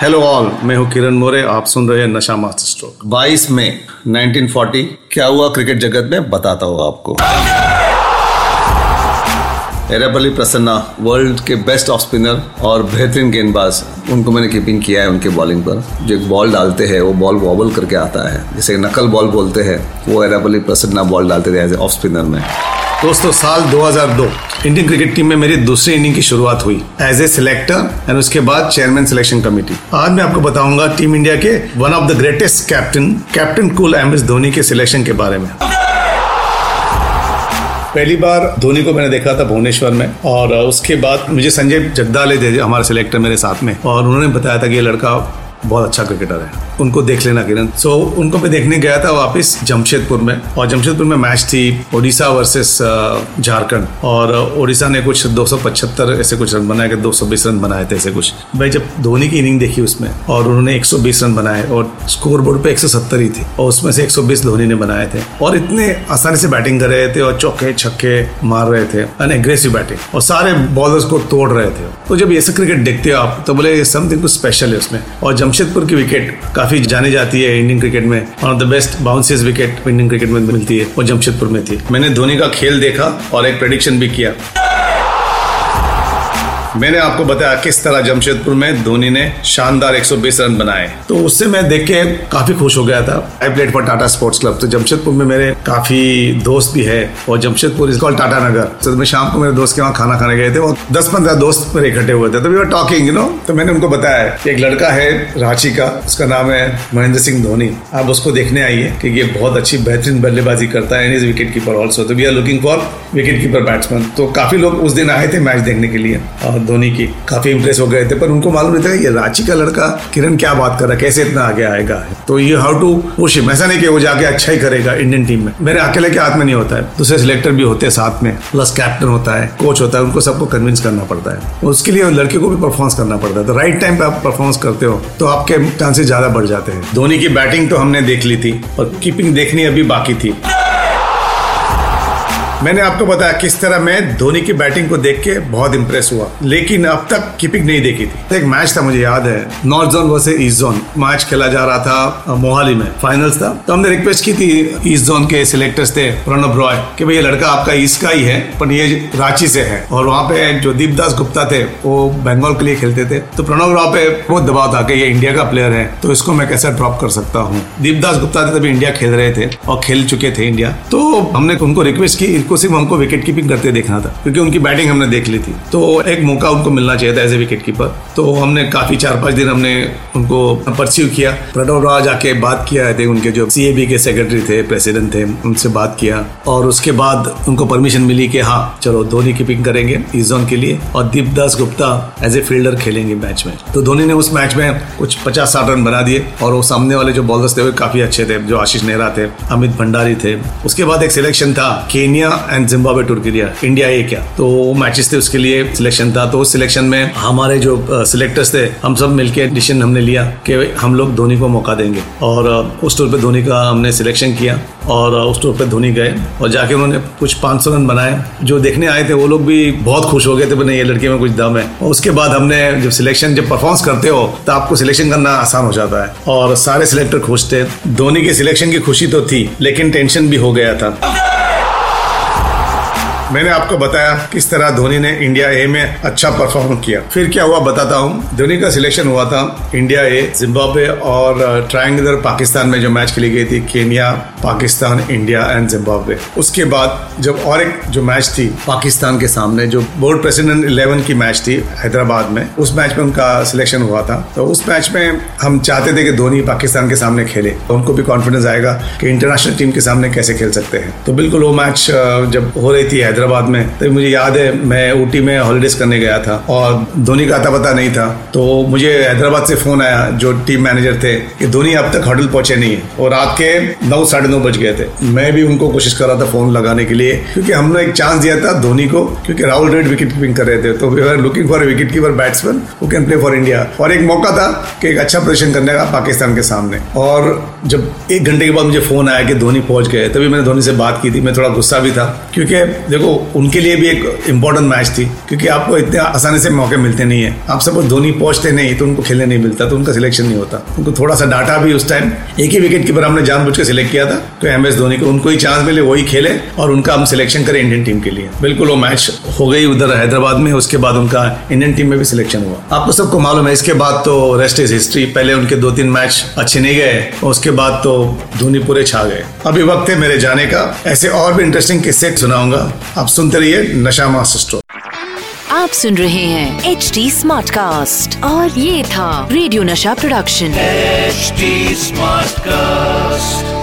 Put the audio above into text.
Hello all मैं हूँ किरण मोरे, आप सुन रहे हैं नशा मास्टर स्ट्रोक। 22 मई 1940 क्या हुआ क्रिकेट जगत में? बताता हूँ आपको। एरेबली प्रसन्ना वर्ल्ड के बेस्ट ऑफ़ स्पिनर और बेहतरीन गेंदबाज, उनको मैंने कीपिंग किया है उनके बॉलिंग पर। जो एक बॉल डालते हैं, वो बॉल वॉबल करके आता है। जिसे नकल बॉल बोलते हैं, वो एरेबली प्रसन्ना बॉल डालते थे एज ए ऑफ़ स्पिनर में। दोस्तों, साल 2002 इंडियन क्रिकेट टीम में मेरी दूसरी इनिंग की शुरुआत हुई एज ए सिलेक्टर एंड उसके बाद चेयरमैन सिलेक्शन कमेटी आज मैं आपको बताऊँगा टीम इंडिया के one of the greatest captain captain cool M S Dhoni के सिलेक्शन के बारे में। पहली बार धोनी को मैंने देखा था भुवनेश्वर में और उसके बाद मुझे संजय जगदाले थे हमारे सिलेक्टर मेरे साथ में और उन्होंने बताया था कि ये लड़का बहुत अच्छा क्रिकेटर है। उनको देख लेना किरण। सो so, उनको मैं देखने गया था वापस जमशेदपुर में। और जमशेदपुर में मैच थी ओडिशा वर्सेस झारखंड। और ओडिशा ने कुछ 275 ऐसे कुछ रन बनाए 220 रन बनाए थे ऐसे कुछ। भाई जब धोनी की इनिंग देखी उसमें और उन्होंने 120 रन बनाए और स्कोर बोर्ड पे 170 ही थी और उसमें से 120 धोनी ने बनाए थे। और इतने आसानी से बैटिंग कर रहे थे और चौके छक्के मार रहे थे एन एग्रेसिव बैटिंग और सारे बॉलर्स को तोड़ रहे थे। तो जब ऐसे क्रिकेट देखते हो आप तो बोले समथिंग कुछ स्पेशल है उसमें। और जमशेदपुर की विकेट काफ़ी जानी जाती है इंडियन क्रिकेट में। One of the best bounces wicket Indian cricket में मिलती है वो जमशेदपुर में थी। मैंने धोनी का खेल देखा और एक प्रेडिक्शन भी किया। मैंने आपको बताया किस तरह जमशेदपुर में धोनी ने शानदार 120 रन बनाए। तो उससे मैं देख के काफ़ी खुश हो गया था। I played for Tata sports club. तो जमशेदपुर में मेरे काफ़ी दोस्त भी है और जमशेदपुर इज़ कॉल टाटा नगर। तो मैं शाम को मेरे दोस्त के वहाँ खाना खाने गए थे और दस पंद्रह दोस्त मेरे इकट्ठे हुए थे। तो we are talking you know तो मैंने उनको बताया, एक लड़का है रांची का, उसका नाम है महेंद्र सिंह धोनी। आप उसको देखने आइए कि ये बहुत अच्छी, बेहतरीन बल्लेबाजी करता है इज़ विकेट कीपर ऑल्सो तो we are looking for wicket keeper batsman तो काफ़ी लोग उस दिन आए थे मैच देखने के लिए। और धोनी की काफ़ी इंप्रेस हो गए थे, पर उनको मालूम नहीं था ये रांची का लड़का किरण क्या बात कर रहा है, कैसे इतना आगे आएगा। तो ये हाउ टू पुश हिम ऐसा नहीं कि वो जाके अच्छा ही करेगा इंडियन टीम में। मेरे अकेले के हाथ में नहीं होता है, दूसरे सिलेक्टर भी होते हैं साथ में प्लस कैप्टन होता है कोच होता है, उनको सबको कन्विंस करना पड़ता है। उसके लिए लड़के को भी परफॉर्मेंस करना पड़ता है। तो राइट टाइम पे आप परफॉर्मेंस करते हो तो आपके चांसेस ज़्यादा बढ़ जाते हैं। धोनी की बैटिंग तो हमने देख ली थी, और कीपिंग देखनी अभी बाकी थी। मैंने आपको बताया किस तरह मैं धोनी की बैटिंग को देख के बहुत इंप्रेस हुआ। लेकिन अब तक कीपिंग नहीं देखी थी। एक मैच था, मुझे याद है। North zone versus east zone match खेला जा रहा था मोहाली में। फाइनल्स था। तो हमने रिक्वेस्ट की थी ईस्ट जोन के सिलेक्टर्स थे प्रणब रॉय, कि भाई ये लड़का आपका ईस्ट का ही है, पर ये रांची से है। और वहाँ पे जो दीपदास गुप्ता थे, वो बंगाल के लिए खेलते थे। तो प्रणब रॉय पे बहुत दबाव था कि ये इंडिया का प्लेयर है तो इसको मैं कैसे ड्रॉप कर सकता हूँ? दीपदास गुप्ता थे, तभी इंडिया खेल रहे थे और खेल चुके थे इंडिया तो हमने उनको रिक्वेस्ट की इनको सिर्फ़ हमको विकेट कीपिंग करते देखना था, क्योंकि उनकी बैटिंग हमने देख ली थी। तो एक मौका उनको मिलना चाहिए था एज ए विकेट कीपर तो हमने काफ़ी चार पाँच दिन हमने उनको परस्यू किया। प्रणव राव जाके बात किया थे उनके जो सी के सेक्रेटरी थे प्रेसिडेंट थे, उनसे बात किया। और उसके बाद उनको परमिशन मिली कि हाँ चलो धोनी कीपिंग करेंगे इस जोन के लिए, और Deepdas Gupta as a fielder खेलेंगे मैच में। तो धोनी ने उस मैच में कुछ पचास साठ रन बना दिए, और वो सामने वाले जो बॉलर्स थे, वो काफ़ी अच्छे थे, जो आशीष नेहरा थे, अमित भंडारी थे। उसके बाद एक सिलेक्शन था, केनिया एंड जिम्बाब्वे टूर के लिए इंडिया ये क्या तो मैचेस थे उसके लिए सिलेक्शन था। तो उस सिलेक्शन में हमारे जो सिलेक्टर्स थे, हम सब मिलके डिसीज़न हमने लिया कि हम लोग धोनी को मौका देंगे। और उस टूर पे धोनी का हमने सिलेक्शन किया और उस टूर पे धोनी गए और जाके उन्होंने कुछ 500 रन बनाए। जो देखने आए थे, वो लोग भी बहुत खुश हो गए थे, नहीं, ये लड़के में कुछ दम है। और उसके बाद हमने जब सिलेक्शन जब परफॉर्मेंस करते हो तो आपको सिलेक्शन करना आसान हो जाता है। और सारे सिलेक्टर खुश थे। धोनी के सिलेक्शन की खुशी तो थी, लेकिन टेंशन भी हो गया था। मैंने आपको बताया किस तरह धोनी ने इंडिया ए में अच्छा परफॉर्म किया। फिर क्या हुआ बताता हूँ। धोनी का सिलेक्शन हुआ था इंडिया ए जिम्बाब्वे और ट्रायंगुलर पाकिस्तान में जो मैच खेली गई थी Kenya Pakistan India and Zimbabwe उसके बाद जब और एक जो मैच थी पाकिस्तान के सामने, जो बोर्ड प्रेसिडेंट इलेवन की मैच थी हैदराबाद में, उस मैच में उनका सिलेक्शन हुआ था। तो उस मैच में हम चाहते थे कि धोनी पाकिस्तान के सामने खेले। तो उनको भी कॉन्फिडेंस आएगा कि इंटरनेशनल टीम के सामने कैसे खेल सकते हैं। तो बिल्कुल वो मैच जब हो रही थी हैदराबाद में। तो मुझे याद है, मैं ऊटी में हॉलीडेज करने गया था और धोनी का आता पता नहीं था। तो मुझे हैदराबाद से फ़ोन आया, जो टीम मैनेजर थे, कि धोनी अब तक होटल पहुँचे नहीं है। और रात के नौ, साढ़े नौ बज गए थे। मैं भी उनको कोशिश कर रहा था फ़ोन लगाने के लिए, क्योंकि हमने एक चांस दिया था धोनी को, क्योंकि राहुल रेड विकेट कीपिंग कर रहे थे। तो we are looking for wicket keeper batsman who can play for India और एक मौका था कि एक अच्छा प्रदर्शन करने का पाकिस्तान के सामने। और जब एक घंटे के बाद मुझे फ़ोन आया कि धोनी पहुँच गए, तभी मैंने धोनी से बात की थी। मैं थोड़ा गुस्सा भी था, क्योंकि देखो उनके लिए भी एक इंपॉर्टेंट मैच थी, क्योंकि आपको इतने आसानी से मौके मिलते नहीं है। आप सपोज़ धोनी पहुँचते नहीं तो उनको खेलने नहीं मिलता तो उनका सिलेक्शन नहीं होता। उनको थोड़ा सा डाटा भी उस टाइम एक ही विकेट कीपर हमने जानबूझ के सिलेक्ट किया था तो एम एस धोनी को उनको ही चांस मिले वही खेले, और उनका हम सिलेक्शन करें इंडियन टीम के लिए। बिल्कुल वो मैच हो गई उधर हैदराबाद में, उसके बाद उनका इंडियन टीम में भी सिलेक्शन हुआ। आपको सबको मालूम है, इसके बाद तो रेस्ट इज़ हिस्ट्री पहले उनके दो तीन मैच अच्छे नहीं गए, उसके बाद तो धोनी पूरे छा गए। अभी वक्त है मेरे जाने का। ऐसे और भी इंटरेस्टिंग किस्से सुनाऊँगा। आप सुनते रहिए नशा मास्टर स्ट्रोक आप सुन रहे हैं एच डी स्मार्ट कास्ट और ये था रेडियो नशा प्रोडक्शन एचडी स्मार्ट Smartcast.